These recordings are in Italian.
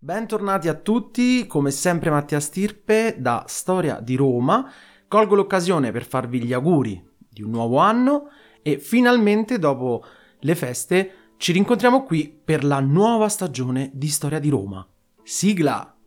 Bentornati a tutti, come sempre Mattia Stirpe da Storia di Roma. Colgo l'occasione per farvi gli auguri di un nuovo anno e finalmente dopo le feste ci rincontriamo qui per la nuova stagione di Storia di Roma. Sigla!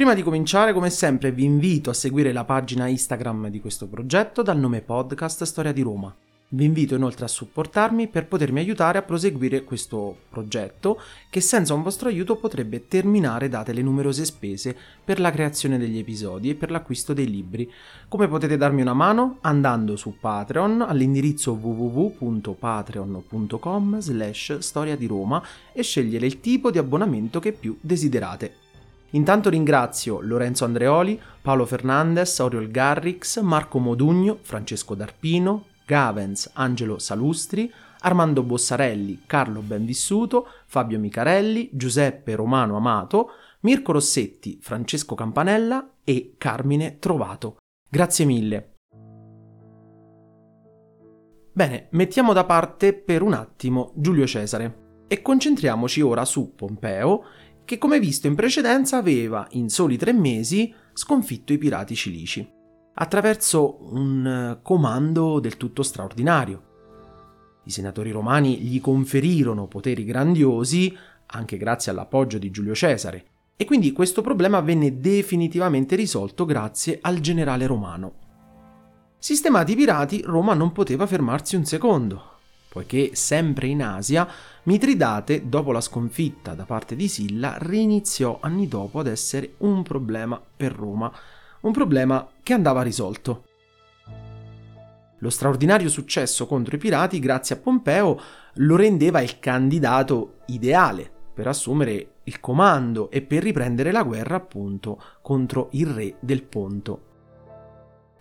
Prima di cominciare, come sempre, vi invito a seguire la pagina Instagram di questo progetto dal nome podcast Storia di Roma. Vi invito inoltre a supportarmi per potermi aiutare a proseguire questo progetto che senza un vostro aiuto potrebbe terminare date le numerose spese per la creazione degli episodi e per l'acquisto dei libri. Come potete darmi una mano? Andando su Patreon all'indirizzo www.patreon.com slash storia di Roma e scegliere il tipo di abbonamento che più desiderate. Intanto ringrazio Lorenzo Andreoli, Paolo Fernandez, Oriol Garrix, Marco Modugno, Francesco D'Arpino, Gavens, Angelo Salustri, Armando Bossarelli, Carlo Benvissuto, Fabio Micarelli, Giuseppe Romano Amato, Mirko Rossetti, Francesco Campanella e Carmine Trovato. Grazie mille. Bene, mettiamo da parte per un attimo Giulio Cesare e concentriamoci ora su Pompeo che come visto in precedenza aveva, in soli tre mesi, sconfitto i pirati cilici, attraverso un eh, comando del tutto straordinario. I senatori romani gli conferirono poteri grandiosi, anche grazie all'appoggio di Giulio Cesare, e quindi questo problema venne definitivamente risolto grazie al generale romano. Sistemati i pirati, Roma non poteva fermarsi un secondo, poiché sempre in Asia Mitridate, dopo la sconfitta da parte di Silla, riniziò anni dopo ad essere un problema per Roma, un problema che andava risolto. Lo straordinario successo contro i pirati, grazie a Pompeo, lo rendeva il candidato ideale per assumere il comando e per riprendere la guerra appunto contro il re del Ponto.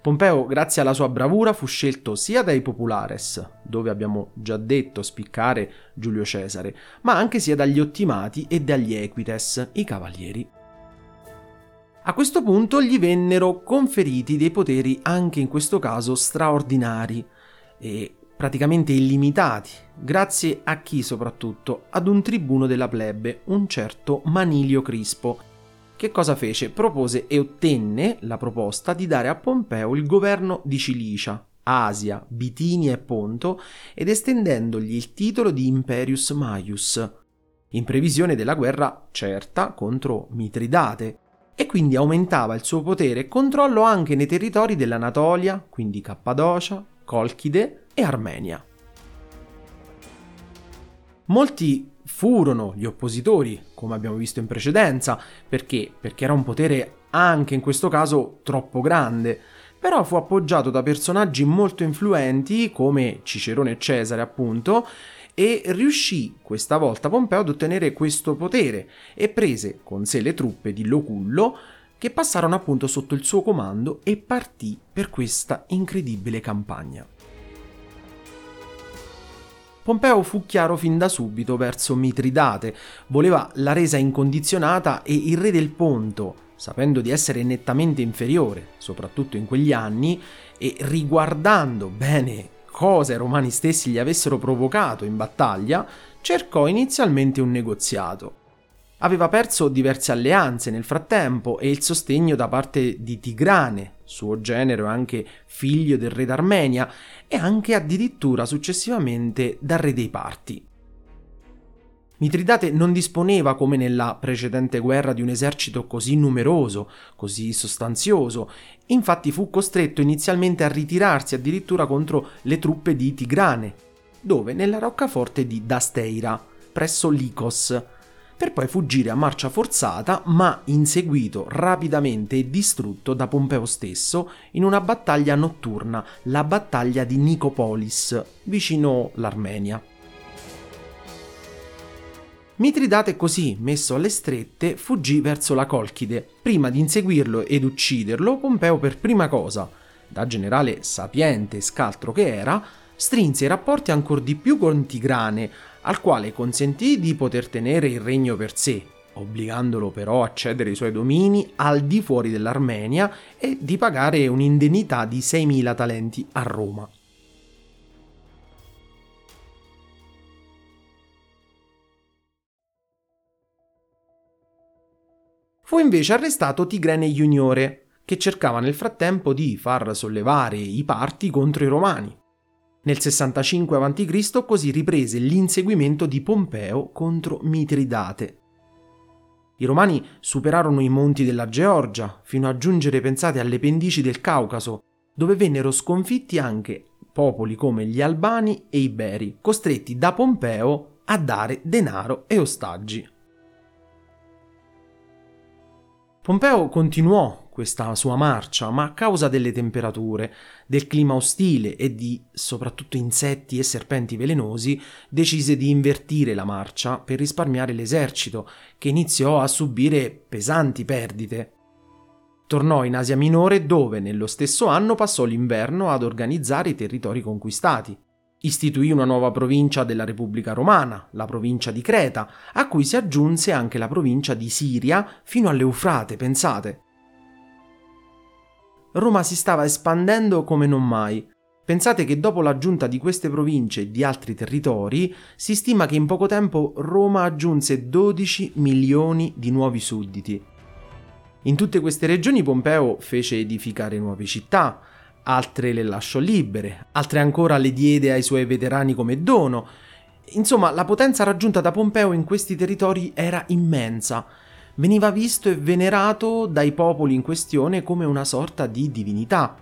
Pompeo, grazie alla sua bravura, fu scelto sia dai populares, dove abbiamo già detto spiccare Giulio Cesare, ma anche sia dagli ottimati e dagli equites, i cavalieri. A questo punto gli vennero conferiti dei poteri anche in questo caso straordinari e praticamente illimitati, grazie a chi soprattutto? Ad un tribuno della plebe, un certo Manilio Crispo, che cosa fece? Propose e ottenne la proposta di dare a Pompeo il governo di Cilicia, Asia, Bitinia e Ponto ed estendendogli il titolo di Imperius Maius, in previsione della guerra certa contro Mitridate, e quindi aumentava il suo potere e controllo anche nei territori dell'Anatolia, quindi Cappadocia, Colchide e Armenia. Molti furono gli oppositori, come abbiamo visto in precedenza, perché? Perché era un potere anche in questo caso troppo grande, però fu appoggiato da personaggi molto influenti come Cicerone e Cesare, appunto, e riuscì questa volta Pompeo ad ottenere questo potere e prese con sé le truppe di Locullo che passarono appunto sotto il suo comando e partì per questa incredibile campagna. Pompeo fu chiaro fin da subito verso Mitridate, voleva la resa incondizionata e il re del Ponto, sapendo di essere nettamente inferiore, soprattutto in quegli anni, e riguardando bene cosa i romani stessi gli avessero provocato in battaglia, cercò inizialmente un negoziato. Aveva perso diverse alleanze nel frattempo e il sostegno da parte di Tigrane, suo genero anche figlio del re d'Armenia, e anche addirittura successivamente dal re dei Parti. Mitridate non disponeva come nella precedente guerra di un esercito così numeroso, così sostanzioso, infatti fu costretto inizialmente a ritirarsi addirittura contro le truppe di Tigrane, dove nella roccaforte di Dasteira, presso Lycos, per poi fuggire a marcia forzata, ma inseguito rapidamente e distrutto da Pompeo stesso in una battaglia notturna, la battaglia di Nicopolis, vicino l'Armenia. Mitridate così, messo alle strette, fuggì verso la Colchide. Prima di inseguirlo ed ucciderlo, Pompeo per prima cosa, da generale sapiente e scaltro che era, strinse i rapporti ancor di più con Tigrane, al quale consentì di poter tenere il regno per sé, obbligandolo però a cedere i suoi domini al di fuori dell'Armenia e di pagare un'indennità di 6.000 talenti a Roma. Fu invece arrestato Tigrene Juniore, che cercava nel frattempo di far sollevare i parti contro i Romani. Nel 65 a.C. così riprese l'inseguimento di Pompeo contro Mitridate. I Romani superarono i monti della Georgia fino a giungere, pensate, alle pendici del Caucaso, dove vennero sconfitti anche popoli come gli Albani e i Beri, costretti da Pompeo a dare denaro e ostaggi. Pompeo continuò questa sua marcia, ma a causa delle temperature, del clima ostile e di soprattutto insetti e serpenti velenosi, decise di invertire la marcia per risparmiare l'esercito, che iniziò a subire pesanti perdite. Tornò in Asia Minore dove nello stesso anno passò l'inverno ad organizzare i territori conquistati. Istituì una nuova provincia della Repubblica Romana, la provincia di Creta, a cui si aggiunse anche la provincia di Siria fino all'Eufrate, pensate. Roma si stava espandendo come non mai. Pensate che dopo l'aggiunta di queste province e di altri territori, si stima che in poco tempo Roma aggiunse 12 milioni di nuovi sudditi. In tutte queste regioni Pompeo fece edificare nuove città, altre le lasciò libere, altre ancora le diede ai suoi veterani come dono. Insomma, la potenza raggiunta da Pompeo in questi territori era immensa. Veniva visto e venerato dai popoli in questione come una sorta di divinità.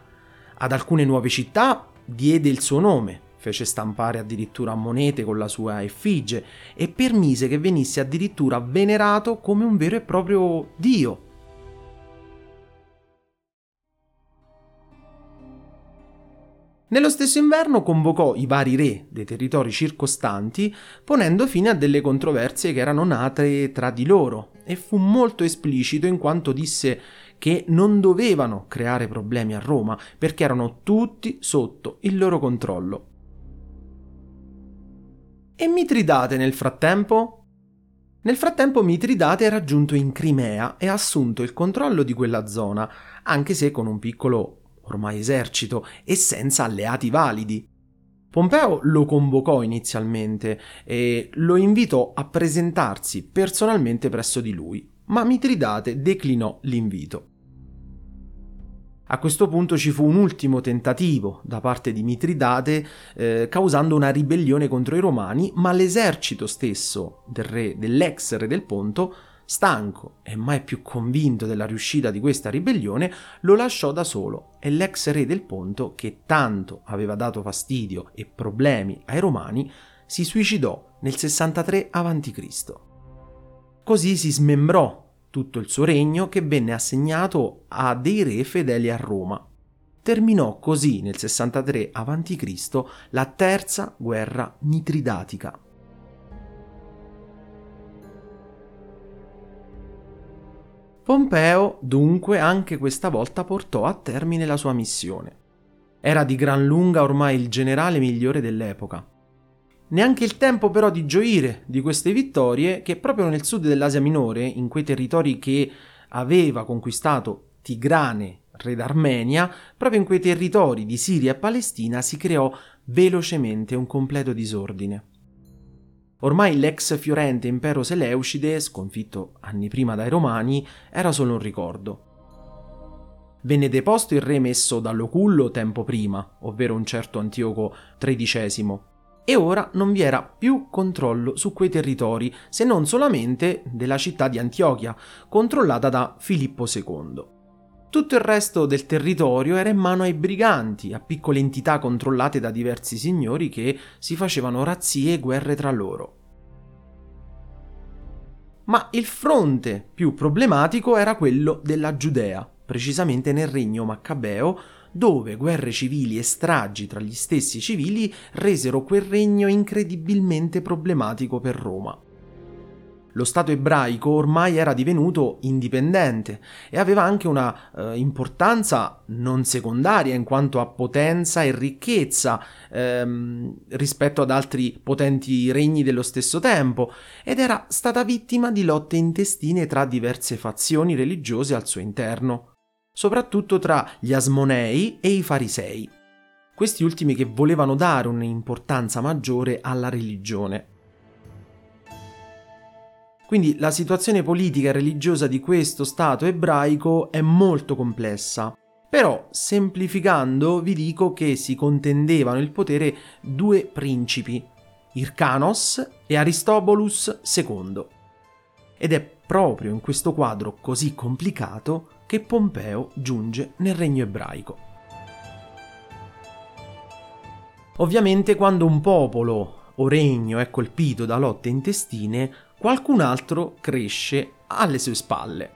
Ad alcune nuove città diede il suo nome, fece stampare addirittura monete con la sua effigie e permise che venisse addirittura venerato come un vero e proprio dio. Nello stesso inverno convocò i vari re dei territori circostanti, ponendo fine a delle controversie che erano nate tra di loro, e fu molto esplicito in quanto disse che non dovevano creare problemi a Roma perché erano tutti sotto il loro controllo. E Mitridate nel frattempo? Nel frattempo Mitridate era giunto in Crimea e ha assunto il controllo di quella zona, anche se con un piccolo ormai esercito, e senza alleati validi. Pompeo lo convocò inizialmente e lo invitò a presentarsi personalmente presso di lui, ma Mitridate declinò l'invito. A questo punto ci fu un ultimo tentativo da parte di Mitridate, eh, causando una ribellione contro i Romani, ma l'esercito stesso del re, dell'ex re del Ponto Stanco e mai più convinto della riuscita di questa ribellione, lo lasciò da solo e l'ex re del Ponto, che tanto aveva dato fastidio e problemi ai romani, si suicidò nel 63 a.C. Così si smembrò tutto il suo regno che venne assegnato a dei re fedeli a Roma. Terminò così nel 63 a.C. la terza guerra mitridatica. Pompeo dunque anche questa volta portò a termine la sua missione. Era di gran lunga ormai il generale migliore dell'epoca. Neanche il tempo però di gioire di queste vittorie che proprio nel sud dell'Asia Minore, in quei territori che aveva conquistato Tigrane, re d'Armenia, proprio in quei territori di Siria e Palestina si creò velocemente un completo disordine. Ormai l'ex fiorente impero Seleucide, sconfitto anni prima dai Romani, era solo un ricordo. Venne deposto il re messo dall'Ocullo tempo prima, ovvero un certo Antioco XIII, e ora non vi era più controllo su quei territori, se non solamente della città di Antiochia, controllata da Filippo II. Tutto il resto del territorio era in mano ai briganti, a piccole entità controllate da diversi signori che si facevano razzie e guerre tra loro. Ma il fronte più problematico era quello della Giudea, precisamente nel regno maccabeo, dove guerre civili e stragi tra gli stessi civili resero quel regno incredibilmente problematico per Roma. Lo Stato ebraico ormai era divenuto indipendente e aveva anche una eh, importanza non secondaria in quanto a potenza e ricchezza ehm, rispetto ad altri potenti regni dello stesso tempo ed era stata vittima di lotte intestine tra diverse fazioni religiose al suo interno, soprattutto tra gli Asmonei e i Farisei questi ultimi che volevano dare un'importanza maggiore alla religione. Quindi la situazione politica e religiosa di questo Stato ebraico è molto complessa. Però, semplificando, vi dico che si contendevano il potere due principi, Ircanos e Aristobulus II. Ed è proprio in questo quadro così complicato che Pompeo giunge nel regno ebraico. Ovviamente quando un popolo o regno è colpito da lotte intestine, qualcun altro cresce alle sue spalle.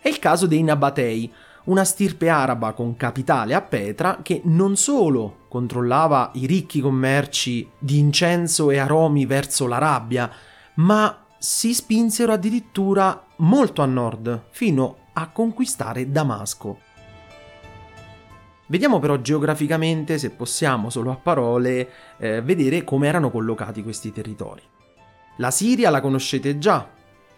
È il caso dei Nabatei, una stirpe araba con capitale a Petra che non solo controllava i ricchi commerci di incenso e aromi verso l'Arabia, ma si spinsero addirittura molto a nord, fino a conquistare Damasco. Vediamo però geograficamente, se possiamo solo a parole, eh, vedere come erano collocati questi territori. La Siria la conoscete già,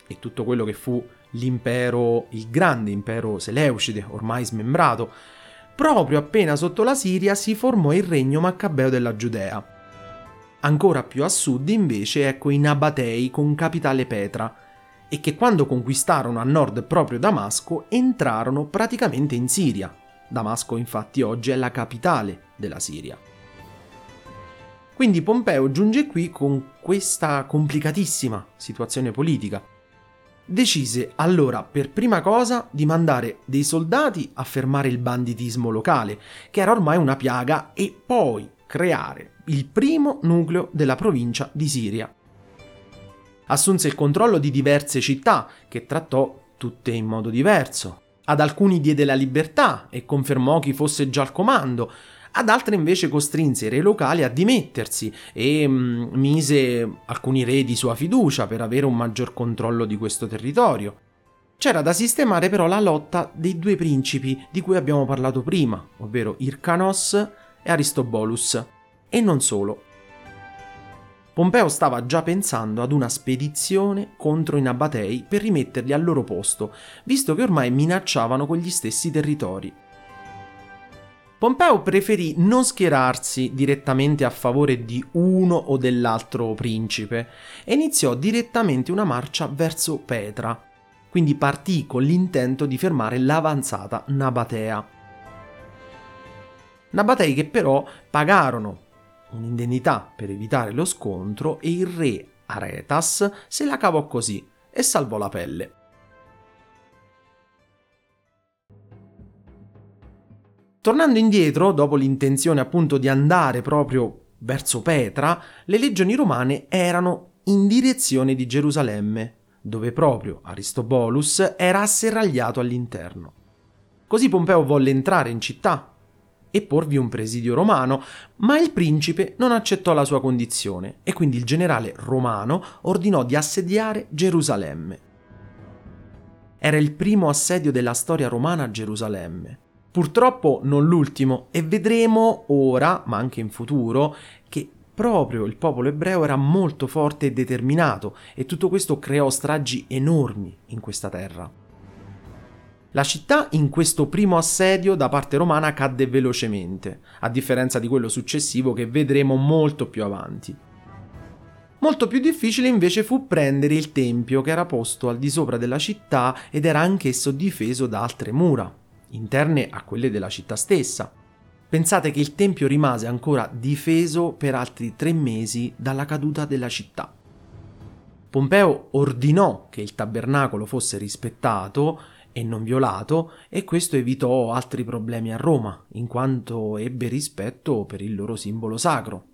e tutto quello che fu l'impero, il grande impero Seleucide, ormai smembrato. Proprio appena sotto la Siria si formò il regno maccabeo della Giudea. Ancora più a sud invece ecco i Nabatei con capitale Petra, e che quando conquistarono a nord proprio Damasco entrarono praticamente in Siria. Damasco infatti oggi è la capitale della Siria. Quindi Pompeo giunge qui con questa complicatissima situazione politica. Decise allora per prima cosa di mandare dei soldati a fermare il banditismo locale, che era ormai una piaga, e poi creare il primo nucleo della provincia di Siria. Assunse il controllo di diverse città, che trattò tutte in modo diverso. Ad alcuni diede la libertà e confermò chi fosse già al comando, ad altre invece costrinse i re locali a dimettersi e mh, mm, mise alcuni re di sua fiducia per avere un maggior controllo di questo territorio. C'era da sistemare però la lotta dei due principi di cui abbiamo parlato prima, ovvero Ircanos e Aristobulus, e non solo. Pompeo stava già pensando ad una spedizione contro i Nabatei per rimetterli al loro posto, visto che ormai minacciavano quegli stessi territori. Pompeo preferì non schierarsi direttamente a favore di uno o dell'altro principe e iniziò direttamente una marcia verso Petra, quindi partì con l'intento di fermare l'avanzata Nabatea. Nabatei che però pagarono un'indennità per evitare lo scontro e il re Aretas se la cavò così e salvò la pelle. Tornando indietro, dopo l'intenzione appunto di andare proprio verso Petra, le legioni romane erano in direzione di Gerusalemme, dove proprio Aristobulus era asserragliato all'interno. Così Pompeo volle entrare in città e porvi un presidio romano, ma il principe non accettò la sua condizione e quindi il generale romano ordinò di assediare Gerusalemme. Era il primo assedio della storia romana a Gerusalemme Purtroppo non l'ultimo e vedremo ora, ma anche in futuro, che proprio il popolo ebreo era molto forte e determinato e tutto questo creò stragi enormi in questa terra. La città in questo primo assedio da parte romana cadde velocemente, a differenza di quello successivo che vedremo molto più avanti. Molto più difficile invece fu prendere il tempio che era posto al di sopra della città ed era anch'esso difeso da altre mura, interne a quelle della città stessa. Pensate che il tempio rimase ancora difeso per altri tre mesi dalla caduta della città. Pompeo ordinò che il tabernacolo fosse rispettato e non violato e questo evitò altri problemi a Roma, in quanto ebbe rispetto per il loro simbolo sacro.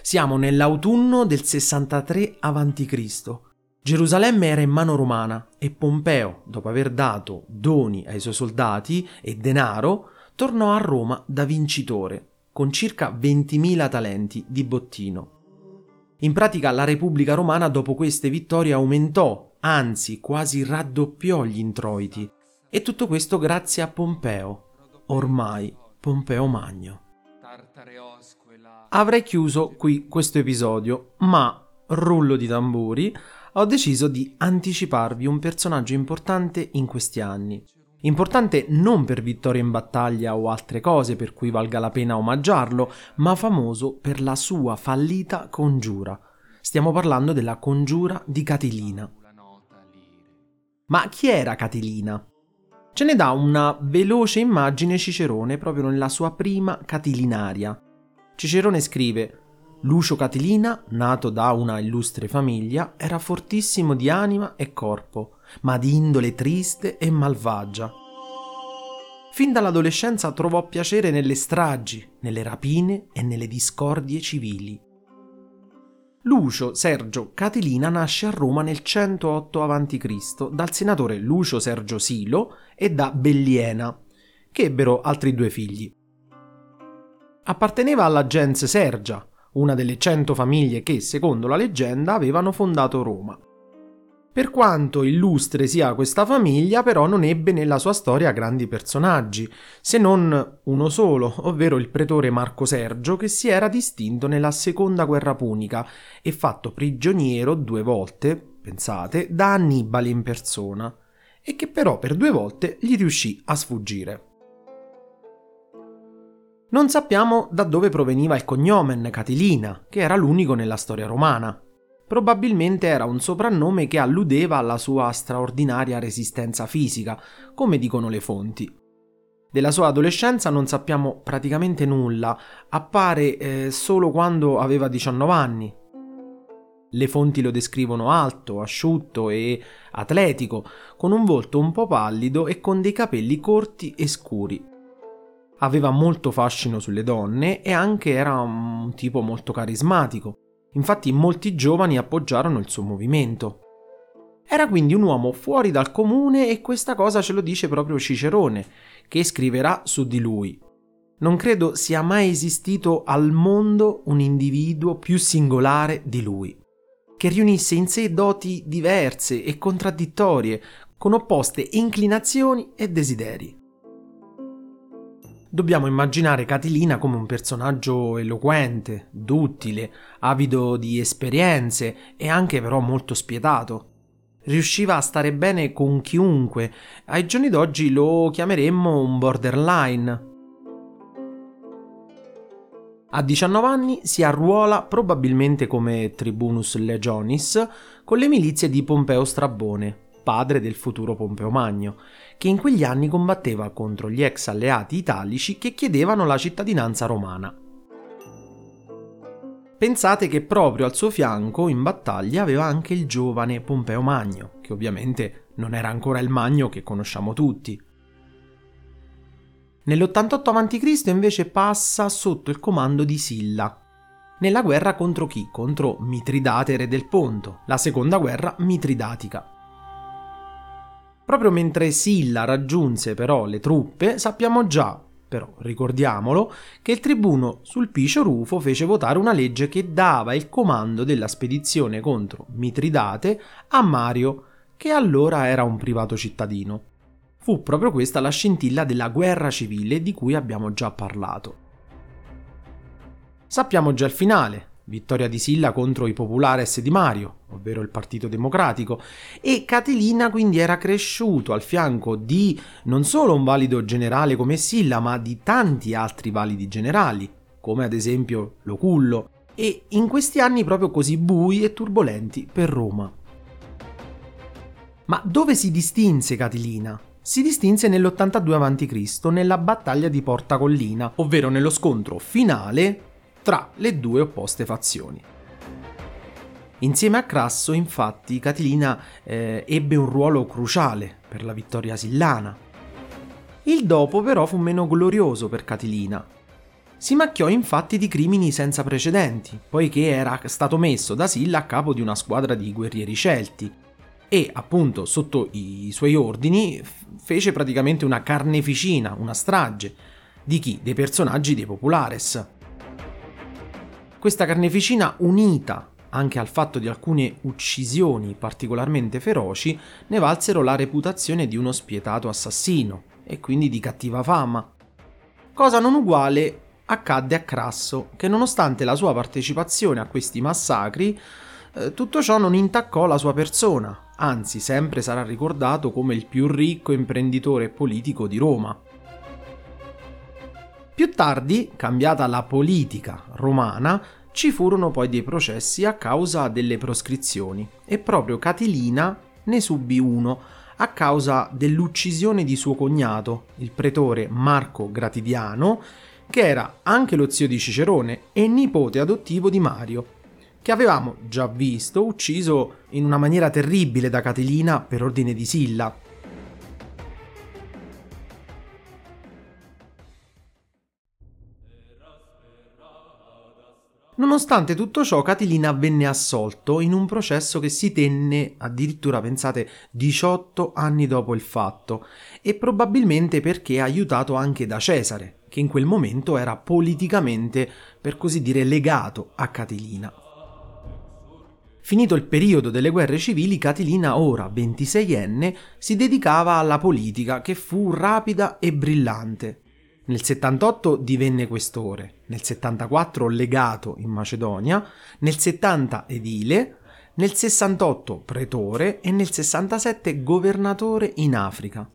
Siamo nell'autunno del 63 a.C. Gerusalemme era in mano romana e Pompeo, dopo aver dato doni ai suoi soldati e denaro, tornò a Roma da vincitore, con circa 20.000 talenti di bottino. In pratica la Repubblica Romana dopo queste vittorie aumentò, anzi quasi raddoppiò gli introiti. E tutto questo grazie a Pompeo, ormai Pompeo Magno. Avrei chiuso qui questo episodio, ma, rullo di tamburi, ho deciso di anticiparvi un personaggio importante in questi anni. Importante non per vittorie in battaglia o altre cose per cui valga la pena omaggiarlo, ma famoso per la sua fallita congiura. Stiamo parlando della congiura di Catilina. Ma chi era Catilina? Ce ne dà una veloce immagine Cicerone proprio nella sua prima Catilinaria. Cicerone scrive Lucio Catilina, nato da una illustre famiglia, era fortissimo di anima e corpo, ma di indole triste e malvagia. Fin dall'adolescenza trovò piacere nelle stragi, nelle rapine e nelle discordie civili. Lucio Sergio Catilina nasce a Roma nel 108 a.C. dal senatore Lucio Sergio Silo e da Belliena, che ebbero altri due figli. Apparteneva alla gens Sergia, una delle cento famiglie che, secondo la leggenda, avevano fondato Roma. Per quanto illustre sia questa famiglia, però non ebbe nella sua storia grandi personaggi, se non uno solo, ovvero il pretore Marco Sergio, che si era distinto nella seconda guerra punica e fatto prigioniero due volte, pensate, da Annibale in persona, e che però per due volte gli riuscì a sfuggire. Non sappiamo da dove proveniva il cognomen Catilina, che era l'unico nella storia romana. Probabilmente era un soprannome che alludeva alla sua straordinaria resistenza fisica, come dicono le fonti. Della sua adolescenza non sappiamo praticamente nulla, appare eh, solo quando aveva 19 anni. Le fonti lo descrivono alto, asciutto e atletico, con un volto un po' pallido e con dei capelli corti e scuri. Aveva molto fascino sulle donne e anche era un tipo molto carismatico. Infatti molti giovani appoggiarono il suo movimento. Era quindi un uomo fuori dal comune e questa cosa ce lo dice proprio Cicerone, che scriverà su di lui. Non credo sia mai esistito al mondo un individuo più singolare di lui, che riunisse in sé doti diverse e contraddittorie, con opposte inclinazioni e desideri dobbiamo immaginare Catilina come un personaggio eloquente, duttile, avido di esperienze e anche però molto spietato. Riusciva a stare bene con chiunque, ai giorni d'oggi lo chiameremmo un borderline. A 19 anni si arruola probabilmente come tribunus legionis con le milizie di Pompeo Strabone, padre del futuro Pompeo Magno, che in quegli anni combatteva contro gli ex alleati italici che chiedevano la cittadinanza romana. Pensate che proprio al suo fianco in battaglia aveva anche il giovane Pompeo Magno, che ovviamente non era ancora il Magno che conosciamo tutti. Nell'88 a.C. invece passa sotto il comando di Silla, nella guerra contro chi? Contro Mitridate re del Ponto, la seconda guerra mitridatica. Proprio mentre Silla raggiunse però le truppe, sappiamo già, però ricordiamolo, che il tribuno Sulpicio Rufo fece votare una legge che dava il comando della spedizione contro Mitridate a Mario, che allora era un privato cittadino. Fu proprio questa la scintilla della guerra civile di cui abbiamo già parlato. Sappiamo già il finale, vittoria di Silla contro i Populares di Mario, ovvero il Partito Democratico, e Catilina quindi era cresciuto al fianco di non solo un valido generale come Silla, ma di tanti altri validi generali, come ad esempio Locullo, e in questi anni proprio così bui e turbolenti per Roma. Ma dove si distinse Catilina? Si distinse nell'82 a.C. nella battaglia di Porta Collina, ovvero nello scontro finale tra le due opposte fazioni. Insieme a Crasso, infatti, Catilina eh, ebbe un ruolo cruciale per la vittoria sillana. Il dopo però fu meno glorioso per Catilina. Si macchiò infatti di crimini senza precedenti, poiché era stato messo da Silla a capo di una squadra di guerrieri celti e appunto sotto i suoi ordini fece praticamente una carneficina, una strage di chi? Dei personaggi dei Populares questa carneficina unita anche al fatto di alcune uccisioni particolarmente feroci, ne valsero la reputazione di uno spietato assassino e quindi di cattiva fama. Cosa non uguale accadde a Crasso, che nonostante la sua partecipazione a questi massacri, eh, tutto ciò non intaccò la sua persona, anzi sempre sarà ricordato come il più ricco imprenditore politico di Roma. Più tardi, cambiata la politica romana, ci furono poi dei processi a causa delle proscrizioni e proprio Catilina ne subì uno a causa dell'uccisione di suo cognato, il pretore Marco Gratidiano, che era anche lo zio di Cicerone e nipote adottivo di Mario, che avevamo già visto ucciso in una maniera terribile da Catilina per ordine di Silla. Nonostante tutto ciò, Catilina venne assolto in un processo che si tenne addirittura, pensate, 18 anni dopo il fatto, e probabilmente perché aiutato anche da Cesare, che in quel momento era politicamente, per così dire, legato a Catilina. Finito il periodo delle guerre civili, Catilina, ora 26enne, si dedicava alla politica che fu rapida e brillante. Nel 78 divenne questore, nel 74 legato in Macedonia, nel 70 edile, nel 68 pretore e nel 67 governatore in Africa.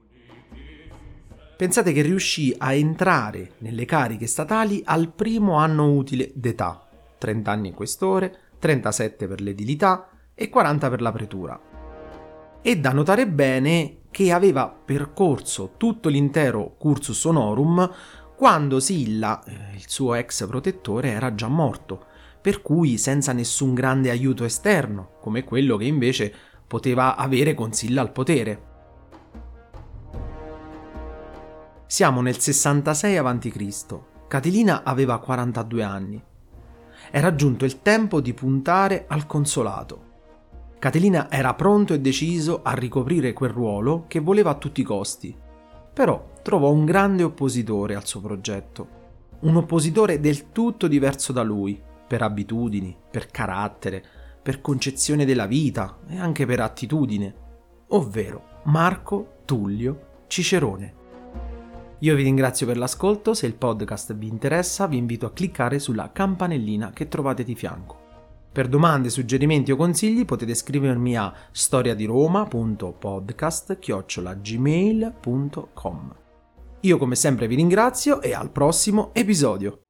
Pensate che riuscì a entrare nelle cariche statali al primo anno utile d'età, 30 anni questore, 37 per l'edilità e 40 per la pretura. E da notare bene che aveva percorso tutto l'intero cursus honorum quando Silla, eh, il suo ex protettore, era già morto, per cui senza nessun grande aiuto esterno, come quello che invece poteva avere con Silla al potere. Siamo nel 66 a.C. Catilina aveva 42 anni. Era giunto il tempo di puntare al consolato. Catilina era pronto e deciso a ricoprire quel ruolo che voleva a tutti i costi. Però trovò un grande oppositore al suo progetto. Un oppositore del tutto diverso da lui, per abitudini, per carattere, per concezione della vita e anche per attitudine, ovvero Marco Tullio Cicerone. Io vi ringrazio per l'ascolto, se il podcast vi interessa vi invito a cliccare sulla campanellina che trovate di fianco. Per domande, suggerimenti o consigli potete scrivermi a storiadiroma.podcast.gmail.com Io come sempre vi ringrazio e al prossimo episodio.